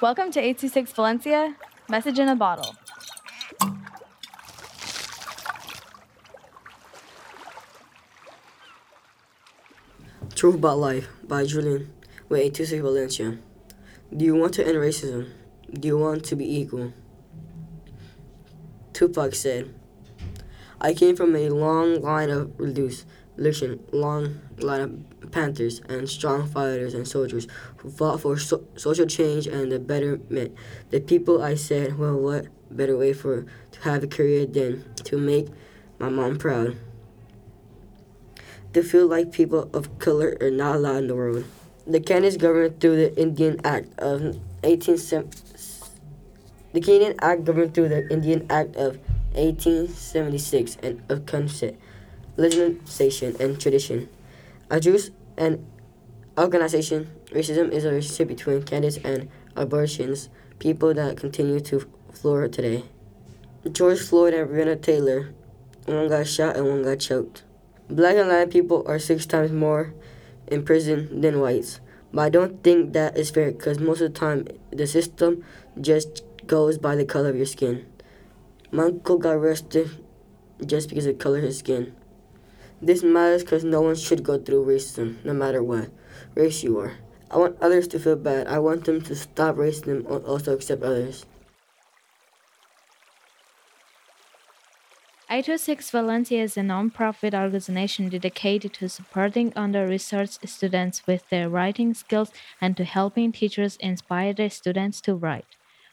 Welcome to 826 Valencia, message in a bottle. Truth About Life by Julian with 826 Valencia. Do you want to end racism? Do you want to be equal? Tupac said, I came from a long line of reduced, listen, long line of Panthers and strong fighters and soldiers who fought for so- social change and the betterment. The people I said, well, what better way for to have a career than to make my mom proud? To feel like people of color are not allowed in the world. The Canadian government, through the Indian Act of 1870, the Canadian Act governed through the Indian Act of 1876 and of consent, legislation, and tradition. Adjusts and organization, racism is a relationship between Canadians and abortions, people that continue to floor today. George Floyd and Breonna Taylor, one got shot and one got choked. Black and Latin people are six times more in prison than whites. But I don't think that is fair because most of the time the system just goes by the color of your skin. My uncle got arrested just because of the color of his skin. This matters because no one should go through racism, no matter what race you are. I want others to feel bad. I want them to stop racism and also accept others. 826 Valencia is a non-profit organization dedicated to supporting under-researched students with their writing skills and to helping teachers inspire their students to write.